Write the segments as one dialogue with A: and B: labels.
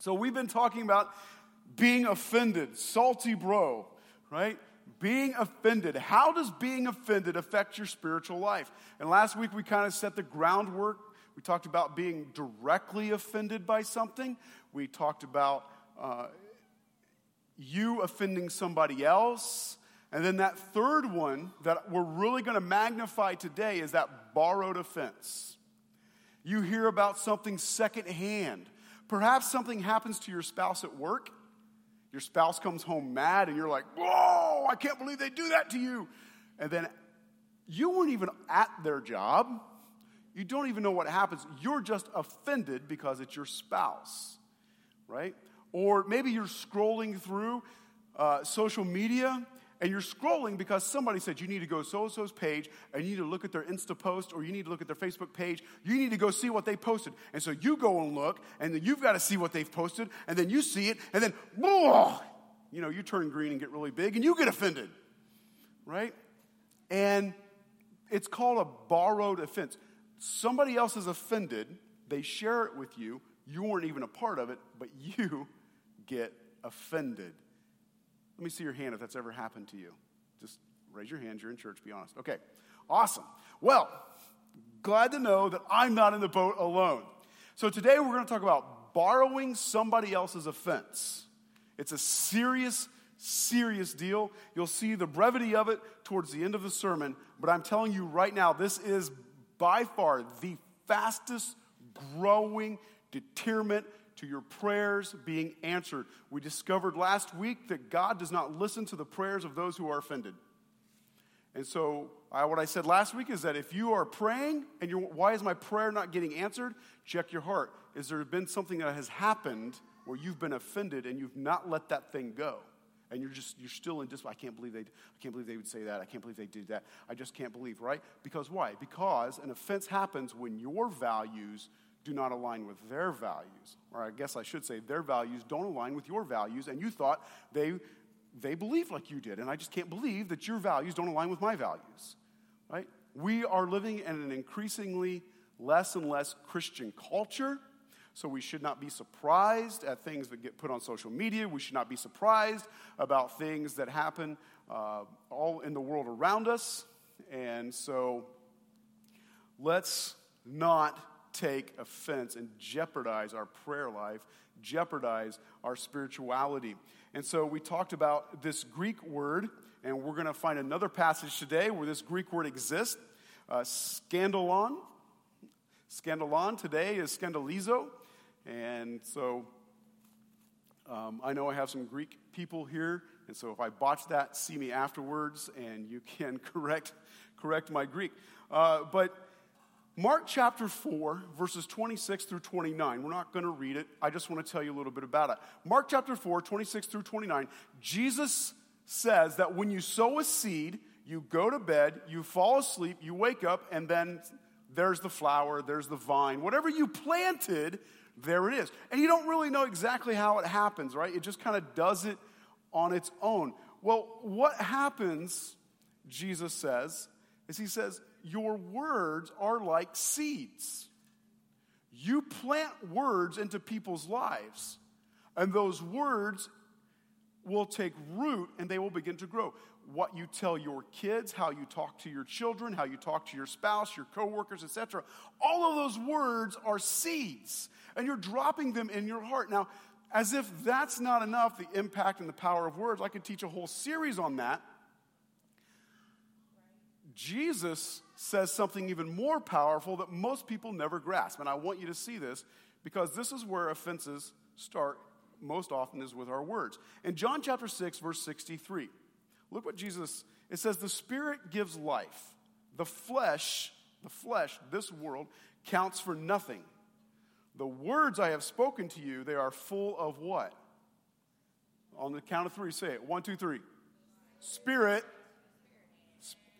A: So we've been talking about being offended, salty bro, right? Being offended. How does being offended affect your spiritual life? And last week we kind of set the groundwork. We talked about being directly offended by something. We talked about uh, you offending somebody else. And then that third one that we're really going to magnify today is that borrowed offense. You hear about something secondhand. Perhaps something happens to your spouse at work. Your spouse comes home mad, and you're like, Whoa, I can't believe they do that to you. And then you weren't even at their job. You don't even know what happens. You're just offended because it's your spouse, right? Or maybe you're scrolling through uh, social media and you're scrolling because somebody said you need to go so and so's page and you need to look at their Insta post or you need to look at their Facebook page. You need to go see what they posted. And so you go and look, and then you've got to see what they've posted, and then you see it, and then, you know, you turn green and get really big, and you get offended, right? And it's called a borrowed offense. Somebody else is offended, they share it with you, you weren't even a part of it, but you get offended. Let me see your hand if that's ever happened to you. Just raise your hand. You're in church, be honest. Okay, awesome. Well, glad to know that I'm not in the boat alone. So today we're going to talk about borrowing somebody else's offense. It's a serious, serious deal. You'll see the brevity of it towards the end of the sermon, but I'm telling you right now, this is by far the fastest growing deterrent to your prayers being answered. We discovered last week that God does not listen to the prayers of those who are offended. And so, I, what I said last week is that if you are praying and you're, why is my prayer not getting answered? Check your heart. Is there been something that has happened where you've been offended and you've not let that thing go? And you're just, you're still in dis. I can't believe they, I can't believe they would say that. I can't believe they did that. I just can't believe, right? Because why? Because an offense happens when your values do not align with their values. Or I guess I should say, their values don't align with your values, and you thought they, they believed like you did. And I just can't believe that your values don't align with my values. Right? We are living in an increasingly less and less Christian culture. So we should not be surprised at things that get put on social media. We should not be surprised about things that happen uh, all in the world around us. And so let's not take offense and jeopardize our prayer life, jeopardize our spirituality. And so we talked about this Greek word, and we're going to find another passage today where this Greek word exists uh, scandalon. Scandalon today is scandalizo. And so um, I know I have some Greek people here, and so if I botch that, see me afterwards, and you can correct, correct my Greek. Uh, but Mark chapter 4, verses 26 through 29. We're not going to read it. I just want to tell you a little bit about it. Mark chapter 4, 26 through 29. Jesus says that when you sow a seed, you go to bed, you fall asleep, you wake up, and then there's the flower, there's the vine. Whatever you planted, there it is. And you don't really know exactly how it happens, right? It just kind of does it on its own. Well, what happens, Jesus says, is he says, your words are like seeds. You plant words into people's lives, and those words will take root and they will begin to grow. What you tell your kids, how you talk to your children, how you talk to your spouse, your coworkers, etc. All of those words are seeds, and you're dropping them in your heart. Now, as if that's not enough, the impact and the power of words, I could teach a whole series on that. Jesus says something even more powerful that most people never grasp. And I want you to see this because this is where offenses start most often is with our words. In John chapter 6 verse 63. Look what Jesus it says the spirit gives life. The flesh, the flesh, this world counts for nothing. The words I have spoken to you, they are full of what? On the count of three, say it. One, two, three. Spirit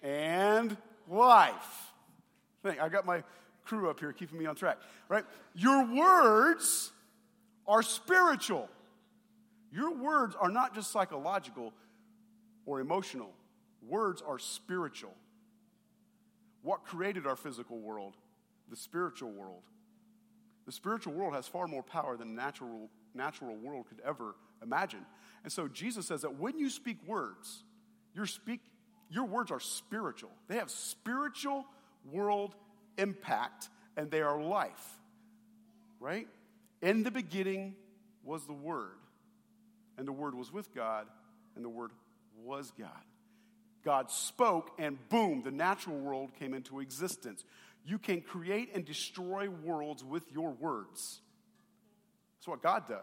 A: and life. I got my crew up here keeping me on track, right? Your words are spiritual. Your words are not just psychological or emotional, words are spiritual. What created our physical world? The spiritual world. The spiritual world has far more power than the natural, natural world could ever imagine. And so Jesus says that when you speak words, you're, speak, your words are spiritual. They have spiritual world impact and they are life. Right? In the beginning was the Word, and the Word was with God, and the Word was God. God spoke, and boom, the natural world came into existence. You can create and destroy worlds with your words. That's what God did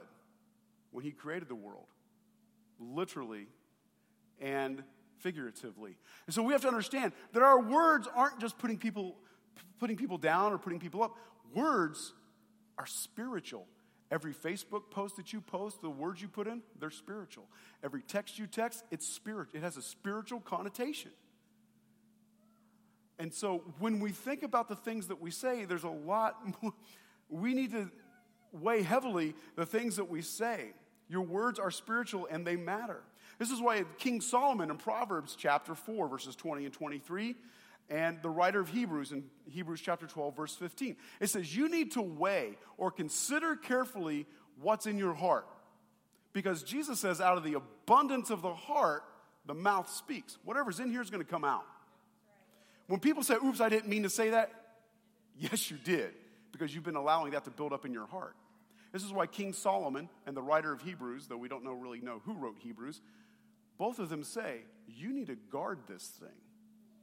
A: when He created the world, literally and figuratively. And so we have to understand that our words aren't just putting people, putting people down or putting people up. Words are spiritual. Every Facebook post that you post, the words you put in, they're spiritual. Every text you text, it's spirit. It has a spiritual connotation. And so when we think about the things that we say, there's a lot more, we need to weigh heavily the things that we say. Your words are spiritual and they matter. This is why King Solomon in Proverbs chapter 4, verses 20 and 23, and the writer of Hebrews in Hebrews chapter 12, verse 15. It says, You need to weigh or consider carefully what's in your heart. Because Jesus says, Out of the abundance of the heart, the mouth speaks. Whatever's in here is going to come out. When people say, Oops, I didn't mean to say that, yes, you did, because you've been allowing that to build up in your heart. This is why King Solomon and the writer of Hebrews, though we don't know, really know who wrote Hebrews, both of them say, You need to guard this thing.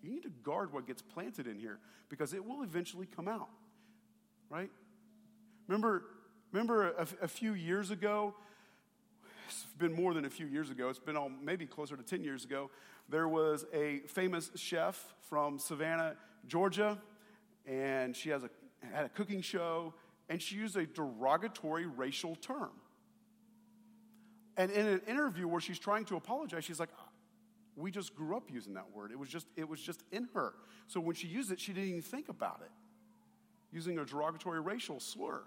A: You need to guard what gets planted in here because it will eventually come out, right? Remember, remember a, a few years ago, it's been more than a few years ago, it's been all, maybe closer to 10 years ago, there was a famous chef from Savannah, Georgia, and she has a, had a cooking show, and she used a derogatory racial term. And in an interview where she's trying to apologize, she's like, we just grew up using that word. It was just, it was just in her. So when she used it, she didn't even think about it. Using a derogatory racial slur.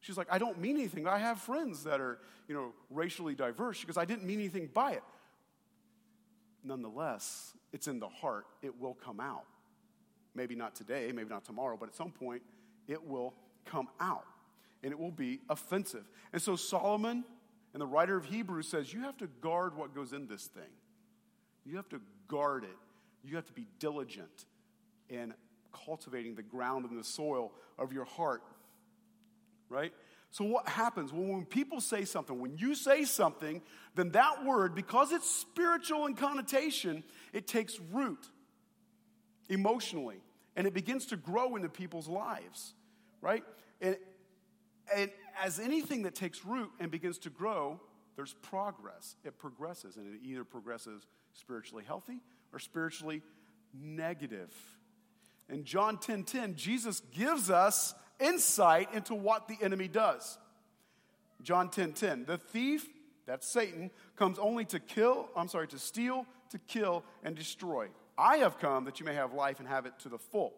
A: She's like, I don't mean anything. I have friends that are, you know, racially diverse because I didn't mean anything by it. Nonetheless, it's in the heart. It will come out. Maybe not today, maybe not tomorrow, but at some point, it will come out. And it will be offensive. And so Solomon and the writer of Hebrews says, You have to guard what goes in this thing. You have to guard it. You have to be diligent in cultivating the ground and the soil of your heart. Right? So, what happens? Well, when people say something, when you say something, then that word, because it's spiritual in connotation, it takes root emotionally and it begins to grow into people's lives. Right? And, and as anything that takes root and begins to grow, there's progress. It progresses, and it either progresses spiritually healthy or spiritually negative. In John 10:10, 10, 10, Jesus gives us insight into what the enemy does. John 10:10, 10, 10, the thief, that's Satan, comes only to kill, I'm sorry, to steal, to kill, and destroy. I have come that you may have life and have it to the full.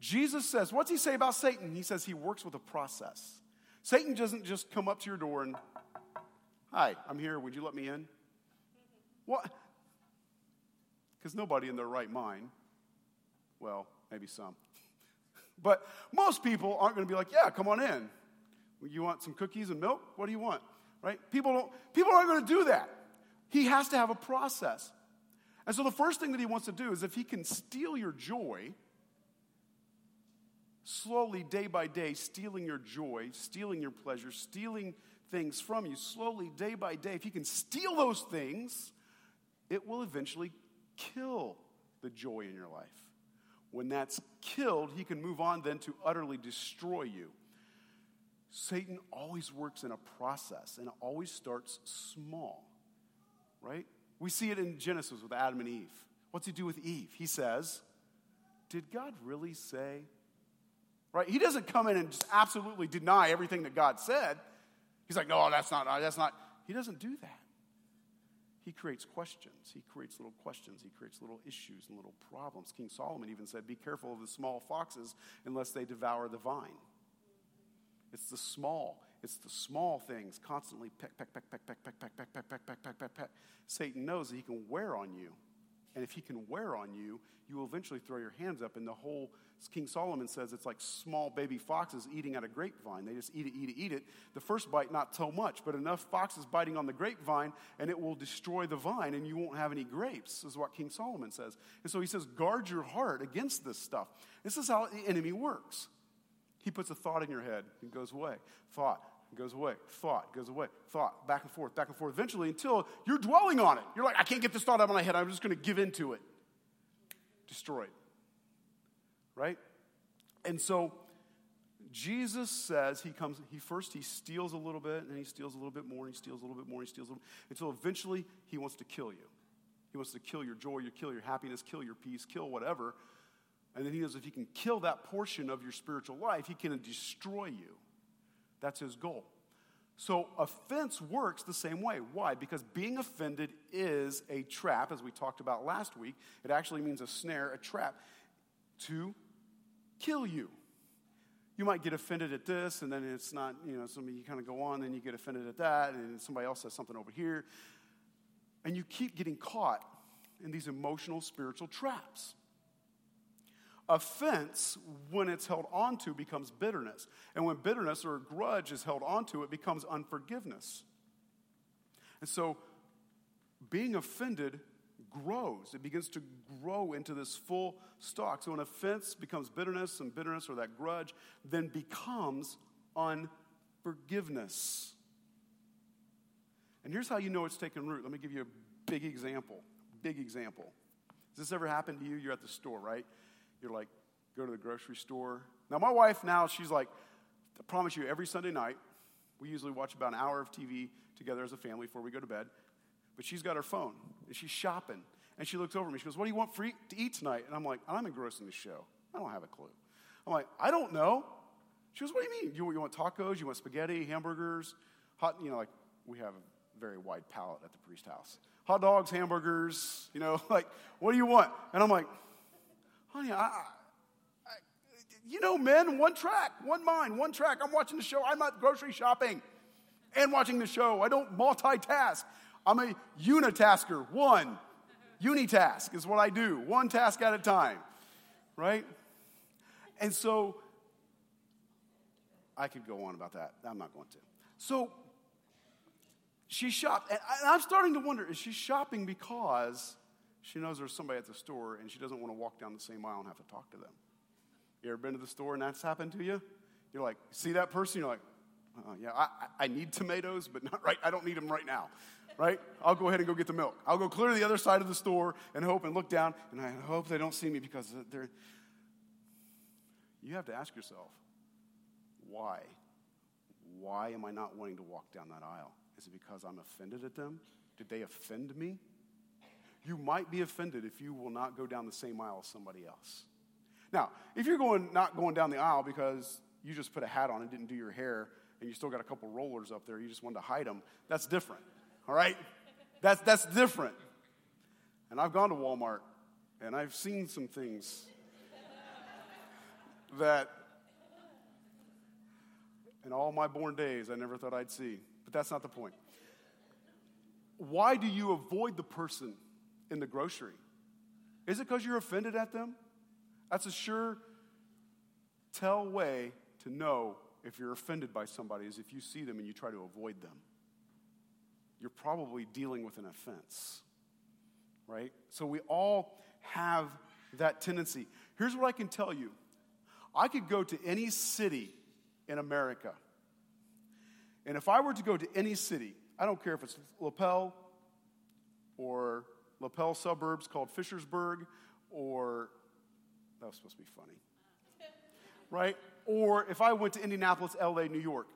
A: Jesus says, what's he say about Satan? He says he works with a process. Satan doesn't just come up to your door and, hi, I'm here, would you let me in? What? Because nobody in their right mind, well, maybe some, but most people aren't going to be like, yeah, come on in. You want some cookies and milk? What do you want? Right? People, don't, people aren't going to do that. He has to have a process. And so the first thing that he wants to do is if he can steal your joy, slowly, day by day, stealing your joy, stealing your pleasure, stealing things from you, slowly, day by day, if he can steal those things, it will eventually kill the joy in your life. When that's killed, he can move on then to utterly destroy you. Satan always works in a process and it always starts small, right? We see it in Genesis with Adam and Eve. What's he do with Eve? He says, Did God really say? Right? He doesn't come in and just absolutely deny everything that God said. He's like, No, that's not, that's not. He doesn't do that. He creates questions. He creates little questions. He creates little issues and little problems. King Solomon even said, Be careful of the small foxes unless they devour the vine. It's the small, it's the small things constantly peck, peck, peck, peck, peck, peck, peck, peck, peck, peck, peck, peck, peck, peck. Satan knows that he can wear on you And if he can wear on you, you will eventually throw your hands up. And the whole, King Solomon says it's like small baby foxes eating at a grapevine. They just eat it, eat it, eat it. The first bite, not so much, but enough foxes biting on the grapevine, and it will destroy the vine, and you won't have any grapes, is what King Solomon says. And so he says, guard your heart against this stuff. This is how the enemy works. He puts a thought in your head and goes away. Thought, goes away. Thought goes away. Thought, back and forth, back and forth. Eventually, until you're dwelling on it. You're like, I can't get this thought out of my head. I'm just going to give into it. Destroyed. Right? And so Jesus says he comes, he first he steals a little bit, and then he steals a little bit more, and he steals a little bit more, and he steals a little, until eventually he wants to kill you. He wants to kill your joy, you kill your happiness, kill your peace, kill whatever. And then he knows if he can kill that portion of your spiritual life, he can destroy you. That's his goal. So offense works the same way. Why? Because being offended is a trap, as we talked about last week. It actually means a snare, a trap to kill you. You might get offended at this, and then it's not, you know, somebody you kind of go on, then you get offended at that, and somebody else says something over here. And you keep getting caught in these emotional, spiritual traps. Offense, when it's held onto, becomes bitterness. And when bitterness or a grudge is held onto, it becomes unforgiveness. And so being offended grows. It begins to grow into this full stalk. So an offense becomes bitterness, and bitterness or that grudge then becomes unforgiveness. And here's how you know it's taken root. Let me give you a big example. Big example. Has this ever happened to you? You're at the store, right? You're like, go to the grocery store. Now, my wife now, she's like, I promise you, every Sunday night, we usually watch about an hour of TV together as a family before we go to bed. But she's got her phone and she's shopping. And she looks over at me. She goes, What do you want for eat, to eat tonight? And I'm like, I'm engrossed in the show. I don't have a clue. I'm like, I don't know. She goes, What do you mean? You, you want tacos? You want spaghetti, hamburgers, hot, you know, like we have a very wide palate at the priest house. Hot dogs, hamburgers, you know, like, what do you want? And I'm like, honey, I, I, you know, men, one track, one mind, one track. I'm watching the show. I'm not grocery shopping and watching the show. I don't multitask. I'm a unitasker, one. Unitask is what I do, one task at a time, right? And so I could go on about that. I'm not going to. So she shopped, and I'm starting to wonder is she shopping because she knows there's somebody at the store and she doesn't want to walk down the same aisle and have to talk to them. You ever been to the store and that's happened to you? You're like, see that person? You're like, uh, yeah, I, I need tomatoes, but not right. I don't need them right now, right? I'll go ahead and go get the milk. I'll go clear to the other side of the store and hope and look down, and I hope they don't see me because they're. You have to ask yourself, why? Why am I not wanting to walk down that aisle? Is it because I'm offended at them? Did they offend me? you might be offended if you will not go down the same aisle as somebody else. Now, if you're going not going down the aisle because you just put a hat on and didn't do your hair and you still got a couple rollers up there, you just wanted to hide them, that's different. All right? That's that's different. And I've gone to Walmart and I've seen some things that in all my born days I never thought I'd see. But that's not the point. Why do you avoid the person in the grocery? Is it because you're offended at them? That's a sure tell way to know if you're offended by somebody is if you see them and you try to avoid them. You're probably dealing with an offense, right? So we all have that tendency. Here's what I can tell you I could go to any city in America, and if I were to go to any city, I don't care if it's Lapel or lapel suburbs called Fishersburg, or that was supposed to be funny, right? Or if I went to Indianapolis, LA, New York,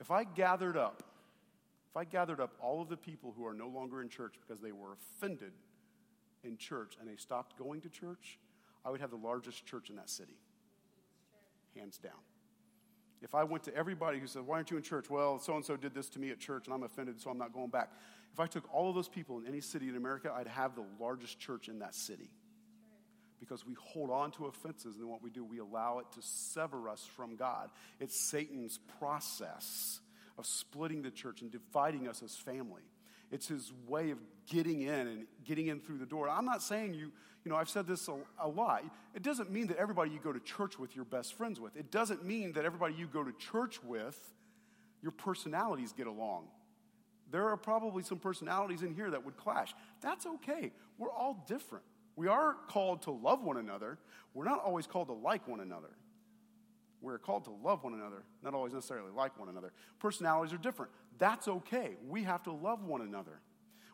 A: if I gathered up, if I gathered up all of the people who are no longer in church because they were offended in church and they stopped going to church, I would have the largest church in that city. Hands down. If I went to everybody who said, Why aren't you in church? Well, so and so did this to me at church and I'm offended, so I'm not going back. If I took all of those people in any city in America, I'd have the largest church in that city. Because we hold on to offenses, and what we do, we allow it to sever us from God. It's Satan's process of splitting the church and dividing us as family. It's his way of getting in and getting in through the door. I'm not saying you, you know, I've said this a, a lot. It doesn't mean that everybody you go to church with, you're best friends with. It doesn't mean that everybody you go to church with, your personalities get along. There are probably some personalities in here that would clash. That's okay. We're all different. We are called to love one another. We're not always called to like one another. We're called to love one another, not always necessarily like one another. Personalities are different. That's okay. We have to love one another.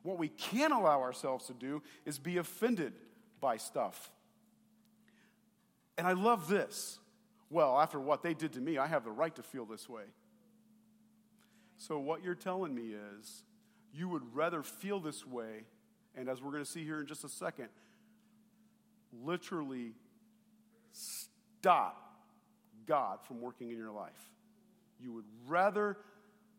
A: What we can't allow ourselves to do is be offended by stuff. And I love this. Well, after what they did to me, I have the right to feel this way. So, what you're telling me is you would rather feel this way, and as we're going to see here in just a second, literally stop God from working in your life. You would rather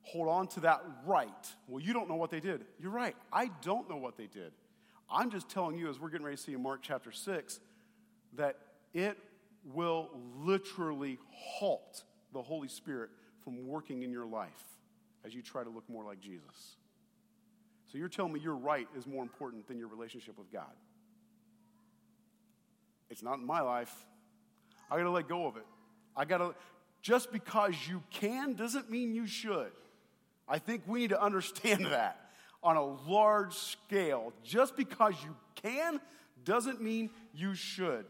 A: hold on to that right. Well, you don't know what they did. You're right. I don't know what they did. I'm just telling you, as we're getting ready to see in Mark chapter 6, that it will literally halt the Holy Spirit from working in your life as you try to look more like Jesus. So you're telling me your right is more important than your relationship with God. It's not in my life. I got to let go of it. I got to, just because you can doesn't mean you should. I think we need to understand that on a large scale. Just because you can doesn't mean you should.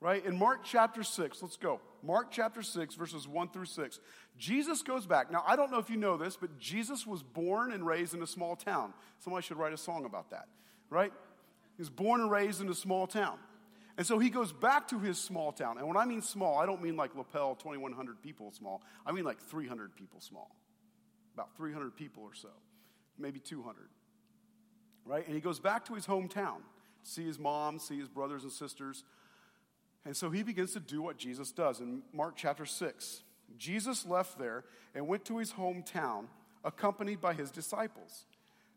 A: Right? In Mark chapter 6, let's go. Mark chapter 6, verses 1 through 6. Jesus goes back. Now, I don't know if you know this, but Jesus was born and raised in a small town. Somebody should write a song about that, right? He was born and raised in a small town. And so he goes back to his small town. And when I mean small, I don't mean like lapel, 2,100 people small. I mean like 300 people small. About 300 people or so, maybe 200. Right? And he goes back to his hometown to see his mom, see his brothers and sisters. And so he begins to do what Jesus does in Mark chapter 6. Jesus left there and went to his hometown, accompanied by his disciples.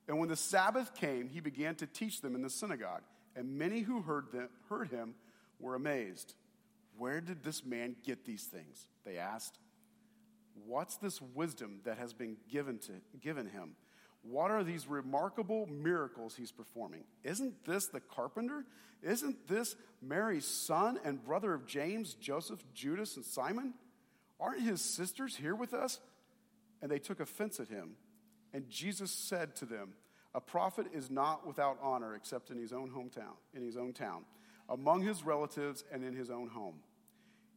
A: And when the Sabbath came, he began to teach them in the synagogue and many who heard, them, heard him were amazed. Where did this man get these things? They asked. What's this wisdom that has been given, to, given him? What are these remarkable miracles he's performing? Isn't this the carpenter? Isn't this Mary's son and brother of James, Joseph, Judas, and Simon? Aren't his sisters here with us? And they took offense at him. And Jesus said to them, a prophet is not without honor except in his own hometown, in his own town, among his relatives and in his own home.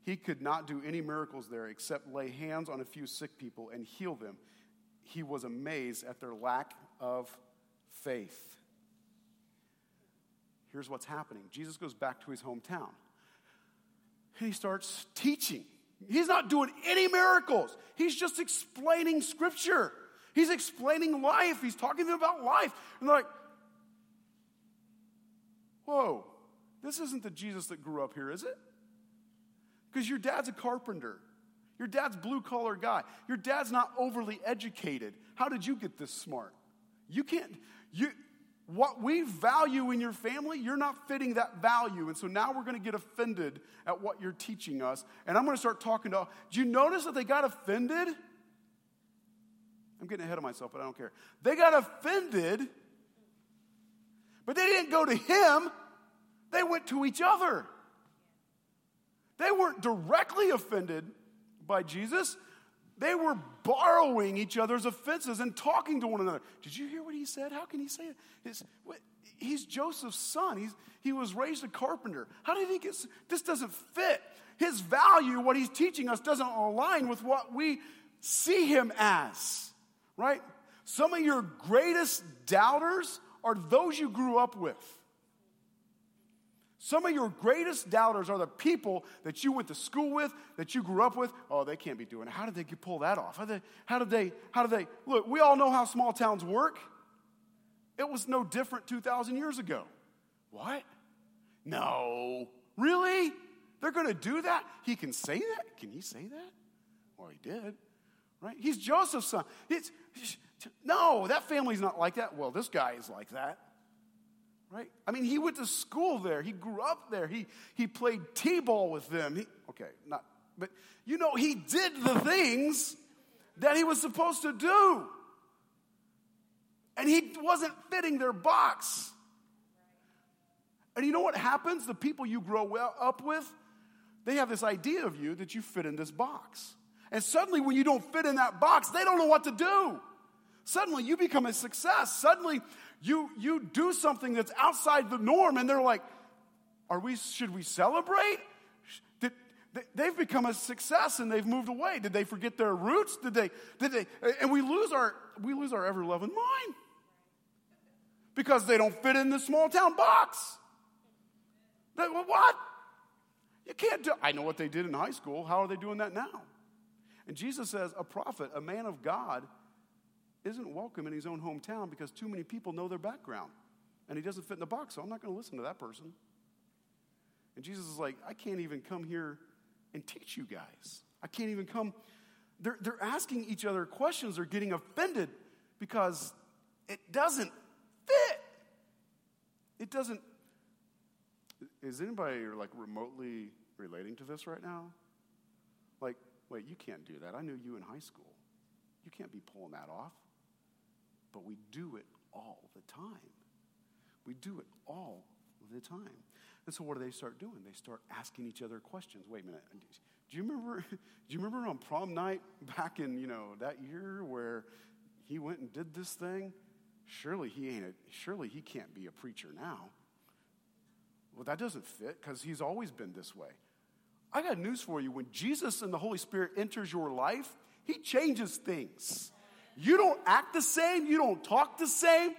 A: He could not do any miracles there except lay hands on a few sick people and heal them. He was amazed at their lack of faith. Here's what's happening Jesus goes back to his hometown he starts teaching. He's not doing any miracles, he's just explaining scripture. He's explaining life. He's talking to them about life. And they're like, whoa, this isn't the Jesus that grew up here, is it? Because your dad's a carpenter. Your dad's blue collar guy. Your dad's not overly educated. How did you get this smart? You can't, you, what we value in your family, you're not fitting that value. And so now we're going to get offended at what you're teaching us. And I'm going to start talking to, do you notice that they got offended? I'm getting ahead of myself, but I don't care. They got offended, but they didn't go to him, they went to each other. They weren't directly offended by Jesus. They were borrowing each other's offenses and talking to one another. Did you hear what he said? How can he say it? He's Joseph's son. He's, he was raised a carpenter. How you think it's, this doesn't fit? His value, what he's teaching us, doesn't align with what we see him as right? Some of your greatest doubters are those you grew up with. Some of your greatest doubters are the people that you went to school with, that you grew up with. Oh, they can't be doing it. How did they pull that off? How did they, how did they, how did they, look, we all know how small towns work. It was no different 2,000 years ago. What? No. Really? They're going to do that? He can say that? Can he say that? Well, he did right? He's Joseph's son. It's, no, that family's not like that. Well, this guy is like that, right? I mean, he went to school there. He grew up there. He, he played t-ball with them. He, okay, not, but you know, he did the things that he was supposed to do. And he wasn't fitting their box. And you know what happens? The people you grow up with, they have this idea of you that you fit in this box. And suddenly, when you don't fit in that box, they don't know what to do. Suddenly, you become a success. Suddenly, you, you do something that's outside the norm, and they're like, Are we, should we celebrate? Did, they've become a success and they've moved away. Did they forget their roots? Did they, did they, and we lose our, we lose our ever loving mind because they don't fit in the small town box. They, what? You can't do, I know what they did in high school. How are they doing that now? And Jesus says, a prophet, a man of God, isn't welcome in his own hometown because too many people know their background and he doesn't fit in the box, so I'm not going to listen to that person. And Jesus is like, I can't even come here and teach you guys. I can't even come. They're, they're asking each other questions, they're getting offended because it doesn't fit. It doesn't. Is anybody like remotely relating to this right now? Like, Wait, you can't do that. I knew you in high school. You can't be pulling that off. But we do it all the time. We do it all the time. And so what do they start doing? They start asking each other questions. Wait a minute. Do you remember do you remember on prom night back in, you know, that year where he went and did this thing? Surely he ain't a, surely he can't be a preacher now. Well, that doesn't fit because he's always been this way. I got news for you. When Jesus and the Holy Spirit enters your life, he changes things. You don't act the same, you don't talk the same,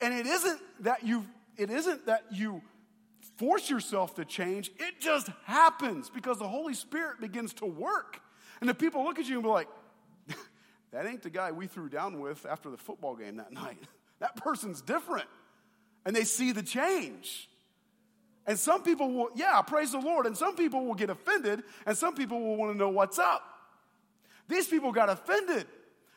A: and it isn't that you it isn't that you force yourself to change. It just happens because the Holy Spirit begins to work. And the people look at you and be like, that ain't the guy we threw down with after the football game that night. That person's different. And they see the change. And some people will, yeah, praise the Lord. And some people will get offended, and some people will want to know what's up. These people got offended.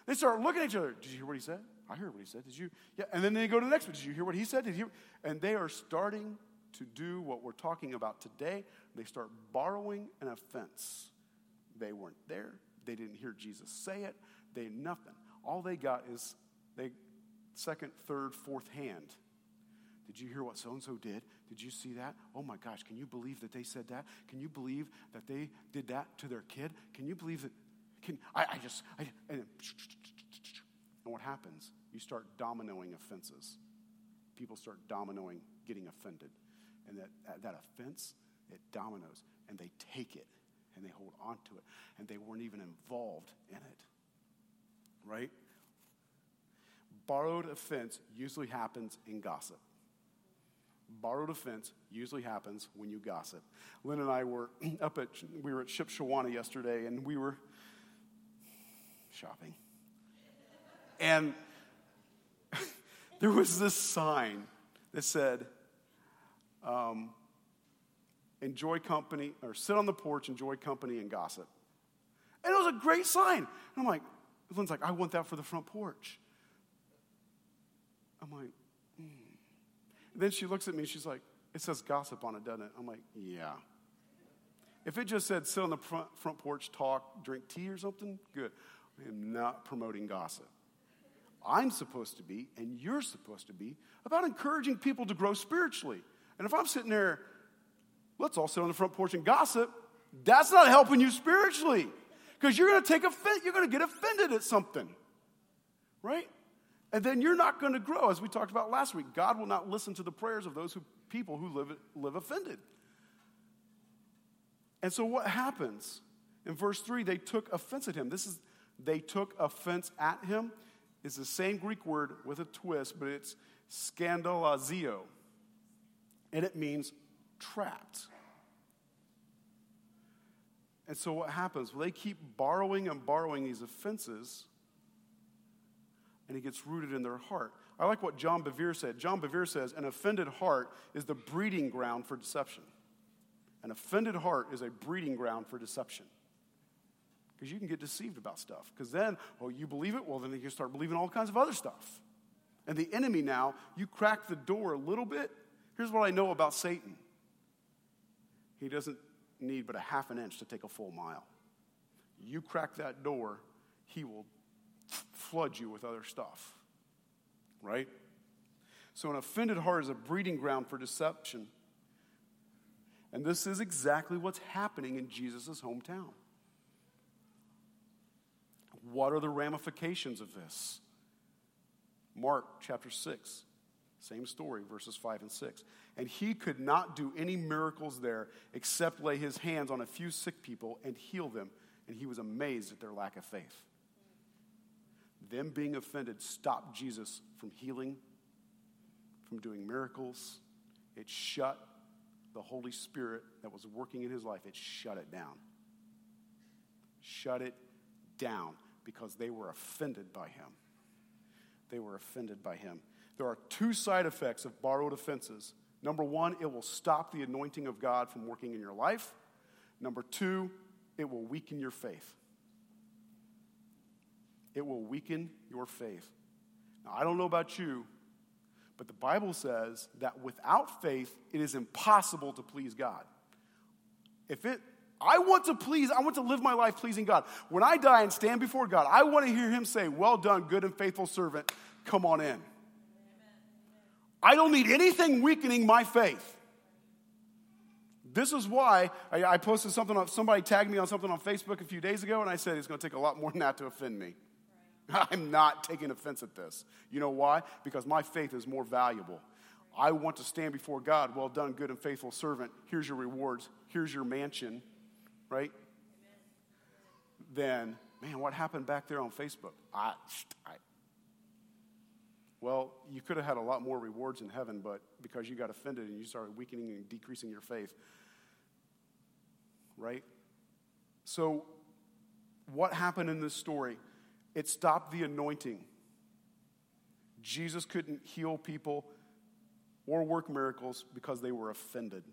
A: They start looking at each other. Did you hear what he said? I heard what he said. Did you? Yeah. And then they go to the next one. Did you hear what he said? Did you? And they are starting to do what we're talking about today. They start borrowing an offense. They weren't there. They didn't hear Jesus say it. They nothing. All they got is they second, third, fourth hand. Did you hear what so and so did? Did you see that? Oh my gosh, can you believe that they said that? Can you believe that they did that to their kid? Can you believe that? Can, I, I just, I, and, and what happens? You start dominoing offenses. People start dominoing, getting offended. And that, that offense, it dominoes, and they take it and they hold on to it, and they weren't even involved in it. Right? Borrowed offense usually happens in gossip borrowed offense usually happens when you gossip. Lynn and I were up at, we were at Shipshewana yesterday and we were shopping. And there was this sign that said, um, enjoy company, or sit on the porch, enjoy company, and gossip. And it was a great sign. And I'm like, Lynn's like, I want that for the front porch. I'm like, then she looks at me, and she's like, It says gossip on it, doesn't it? I'm like, Yeah. If it just said sit on the front, front porch, talk, drink tea or something, good. I am not promoting gossip. I'm supposed to be, and you're supposed to be, about encouraging people to grow spiritually. And if I'm sitting there, let's all sit on the front porch and gossip, that's not helping you spiritually. Because you're to take offense, you're to get offended at something. Right? And then you're not going to grow. As we talked about last week, God will not listen to the prayers of those who, people who live, live offended. And so what happens? In verse 3, they took offense at him. This is, they took offense at him. It's the same Greek word with a twist, but it's scandalizio. And it means trapped. And so what happens? Well, they keep borrowing and borrowing these offenses and it gets rooted in their heart. I like what John Bevere said. John Bevere says, An offended heart is the breeding ground for deception. An offended heart is a breeding ground for deception. Because you can get deceived about stuff. Because then, oh, you believe it? Well, then you start believing all kinds of other stuff. And the enemy now, you crack the door a little bit. Here's what I know about Satan he doesn't need but a half an inch to take a full mile. You crack that door, he will flood you with other stuff. right? So, an offended heart is a breeding ground for deception. And this is exactly what's happening in Jesus' hometown. What are the ramifications of this? Mark chapter 6, same story, verses 5 and 6. And he could not do any miracles there except lay his hands on a few sick people and heal them. And he was amazed at their lack of faith. Them being offended stopped Jesus from healing, from doing miracles. It shut the Holy Spirit that was working in his life, it shut it down. Shut it down because they were offended by him. They were offended by him. There are two side effects of borrowed offenses. Number one, it will stop the anointing of God from working in your life. Number two, it will weaken your faith. It will weaken your faith. Now, I don't know about you, but the Bible says that without faith, it is impossible to please God. If it, I want to please, I want to live my life pleasing God. When I die and stand before God, I want to hear Him say, Well done, good and faithful servant, come on in. I don't need anything weakening my faith. This is why I, posted something somebody tagged me on something on Facebook a few days ago, and I said it's going to take a lot more than that to offend me. I'm not taking offense at this. You know why? Because my faith is more valuable. I want to stand before God. Well done, good and faithful servant. Here's your rewards. Here's your mansion, right? Then, man, what happened back there on Facebook? I, I, well, you could have had a lot more rewards in heaven, but because you got offended and you started weakening and decreasing your faith, right? So, what happened in this story? It stopped the anointing. Jesus couldn't heal people or work miracles because they were offended.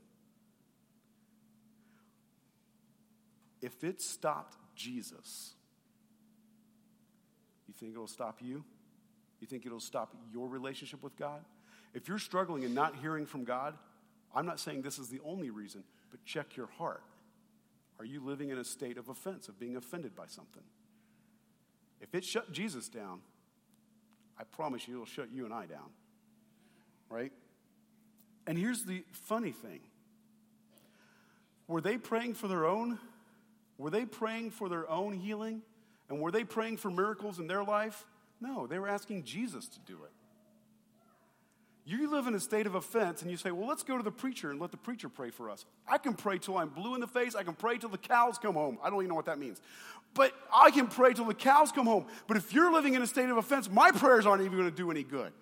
A: If it stopped Jesus, you think it'll stop you? You think it'll stop your relationship with God? If you're struggling and not hearing from God, I'm not saying this is the only reason, but check your heart. Are you living in a state of offense, of being offended by something? If it shut Jesus down, I promise you it'll shut you and I down. Right? And here's the funny thing were they praying for their own? Were they praying for their own healing? And were they praying for miracles in their life? No, they were asking Jesus to do it. You live in a state of offense and you say, Well, let's go to the preacher and let the preacher pray for us. I can pray till I'm blue in the face. I can pray till the cows come home. I don't even know what that means. But I can pray till the cows come home. But if you're living in a state of offense, my prayers aren't even going to do any good.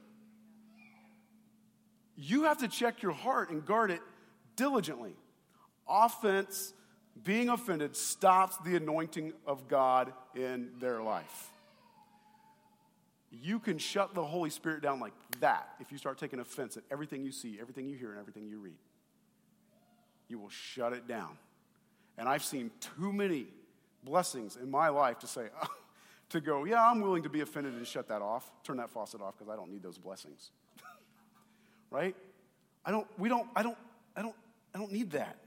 A: You have to check your heart and guard it diligently. Offense, being offended, stops the anointing of God in their life. You can shut the Holy Spirit down like that if you start taking offense at everything you see, everything you hear, and everything you read. You will shut it down. And I've seen too many blessings in my life to say, to go, yeah, I'm willing to be offended and shut that off, turn that faucet off because I don't need those blessings. right? I don't, we don't, I don't, I don't, I don't need that.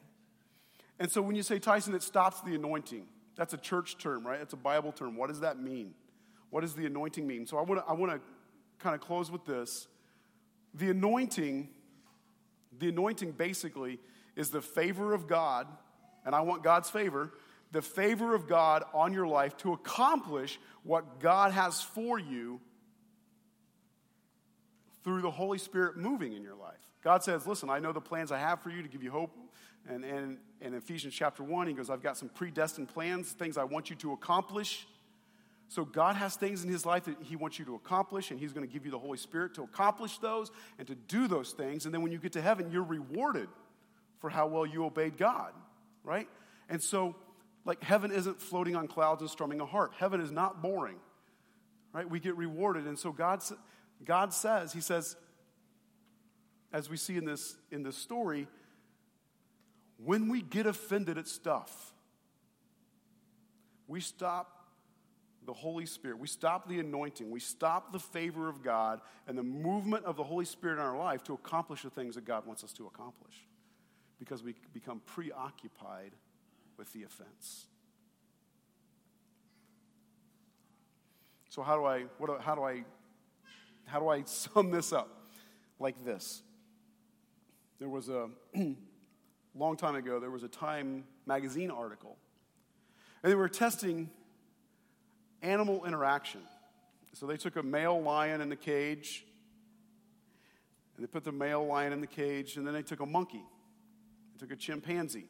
A: And so when you say, Tyson, it stops the anointing, that's a church term, right? It's a Bible term. What does that mean? What does the anointing mean? So I want to I want to kind of close with this. The anointing, the anointing basically is the favor of God, and I want God's favor, the favor of God on your life to accomplish what God has for you through the Holy Spirit moving in your life. God says, Listen, I know the plans I have for you to give you hope. And, and, and in Ephesians chapter 1, he goes, I've got some predestined plans, things I want you to accomplish. So God has things in his life that he wants you to accomplish, and he's going to give you the Holy Spirit to accomplish those and to do those things. And then when you get to heaven, you're rewarded for how well you obeyed God, right? And so, like, heaven isn't floating on clouds and strumming a harp. Heaven is not boring, right? We get rewarded. And so God, God says, he says, as we see in this, in this story, when we get offended at stuff, we stop the Holy Spirit. We stop the anointing. We stop the favor of God and the movement of the Holy Spirit in our life to accomplish the things that God wants us to accomplish because we become preoccupied with the offense. So how do I what, how do I how do I sum this up? Like this. There was a long time ago, there was a Time magazine article, and they were testing animal interaction. So they took a male lion in the cage, and they put the male lion in the cage, and then they took a monkey, they took a chimpanzee.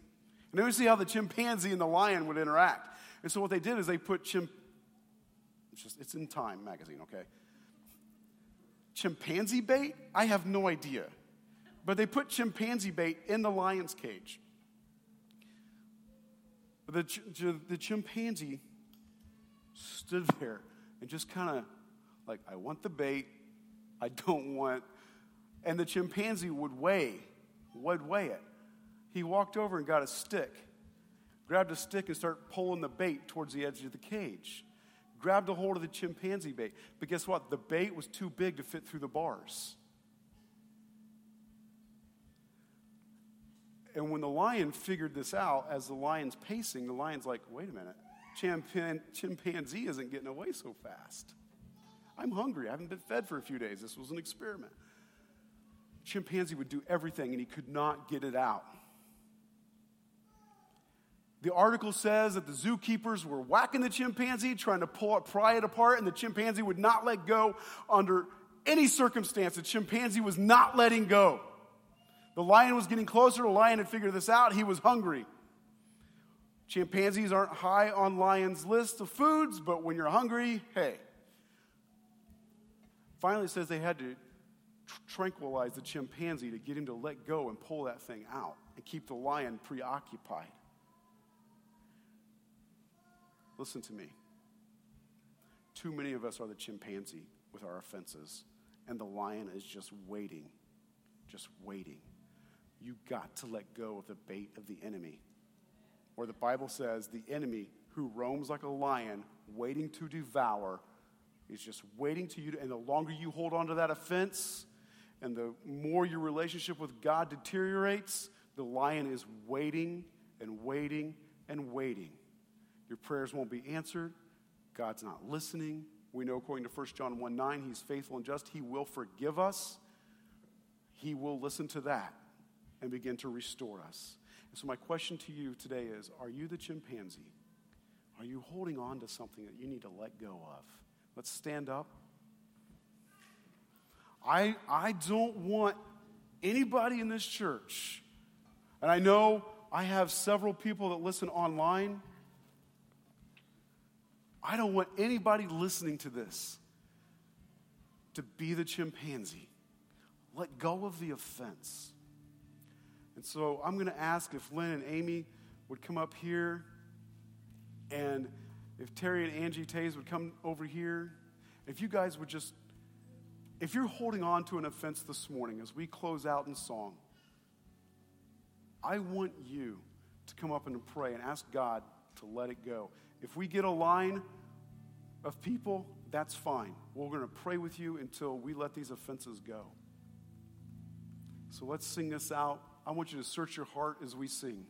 A: And they would see how the chimpanzee and the lion would interact. And so what they did is they put chimp it's just it's in Time magazine, okay? Chimpanzee bait? I have no idea. But they put chimpanzee bait in the lion's cage. The, ch- the chimpanzee stood there and just kind of like, I want the bait, I don't want. And the chimpanzee would weigh, would weigh it. He walked over and got a stick, grabbed a stick and started pulling the bait towards the edge of the cage. Grabbed a hold of the chimpanzee bait. But guess what? The bait was too big to fit through the bars. And when the lion figured this out, as the lion's pacing, the lion's like, wait a minute, chimpanzee isn't getting away so fast. I'm hungry. I haven't been fed for a few days. This was an experiment. Chimpanzee would do everything, and he could not get it out. The article says that the zookeepers were whacking the chimpanzee, trying to pull it, pry it apart, and the chimpanzee would not let go under any circumstance. The chimpanzee was not letting go. The lion was getting closer. The lion had figured this out. He was hungry. Chimpanzees aren't high on lions' list of foods, but when you're hungry, hey. Finally, it says they had to tranquilize the chimpanzee to get him to let go and pull that thing out and keep the lion preoccupied. Listen to me. Too many of us are the chimpanzee with our offenses, and the lion is just waiting, just waiting. You got to let go of the bait of the enemy. Or the Bible says the enemy who roams like a lion, waiting to devour, is just waiting to you. To, and the longer you hold on to that offense, and the more your relationship with God deteriorates, the lion is waiting and waiting and waiting. Your prayers won't be answered. God's not listening. We know, according to 1 John 1 9, He's faithful and just. He will forgive us. He will listen to that and begin to restore us. And so, my question to you today is Are you the chimpanzee? Are you holding on to something that you need to let go of? Let's stand up. I, I don't want anybody in this church, and I know I have several people that listen online. I don't want anybody listening to this to be the chimpanzee. Let go of the offense. And so I'm going to ask if Lynn and Amy would come up here, and if Terry and Angie Tays would come over here. If you guys would just, if you're holding on to an offense this morning as we close out in song, I want you to come up and pray and ask God to let it go. If we get a line of people, that's fine. We're going to pray with you until we let these offenses go. So let's sing this out. I want you to search your heart as we sing.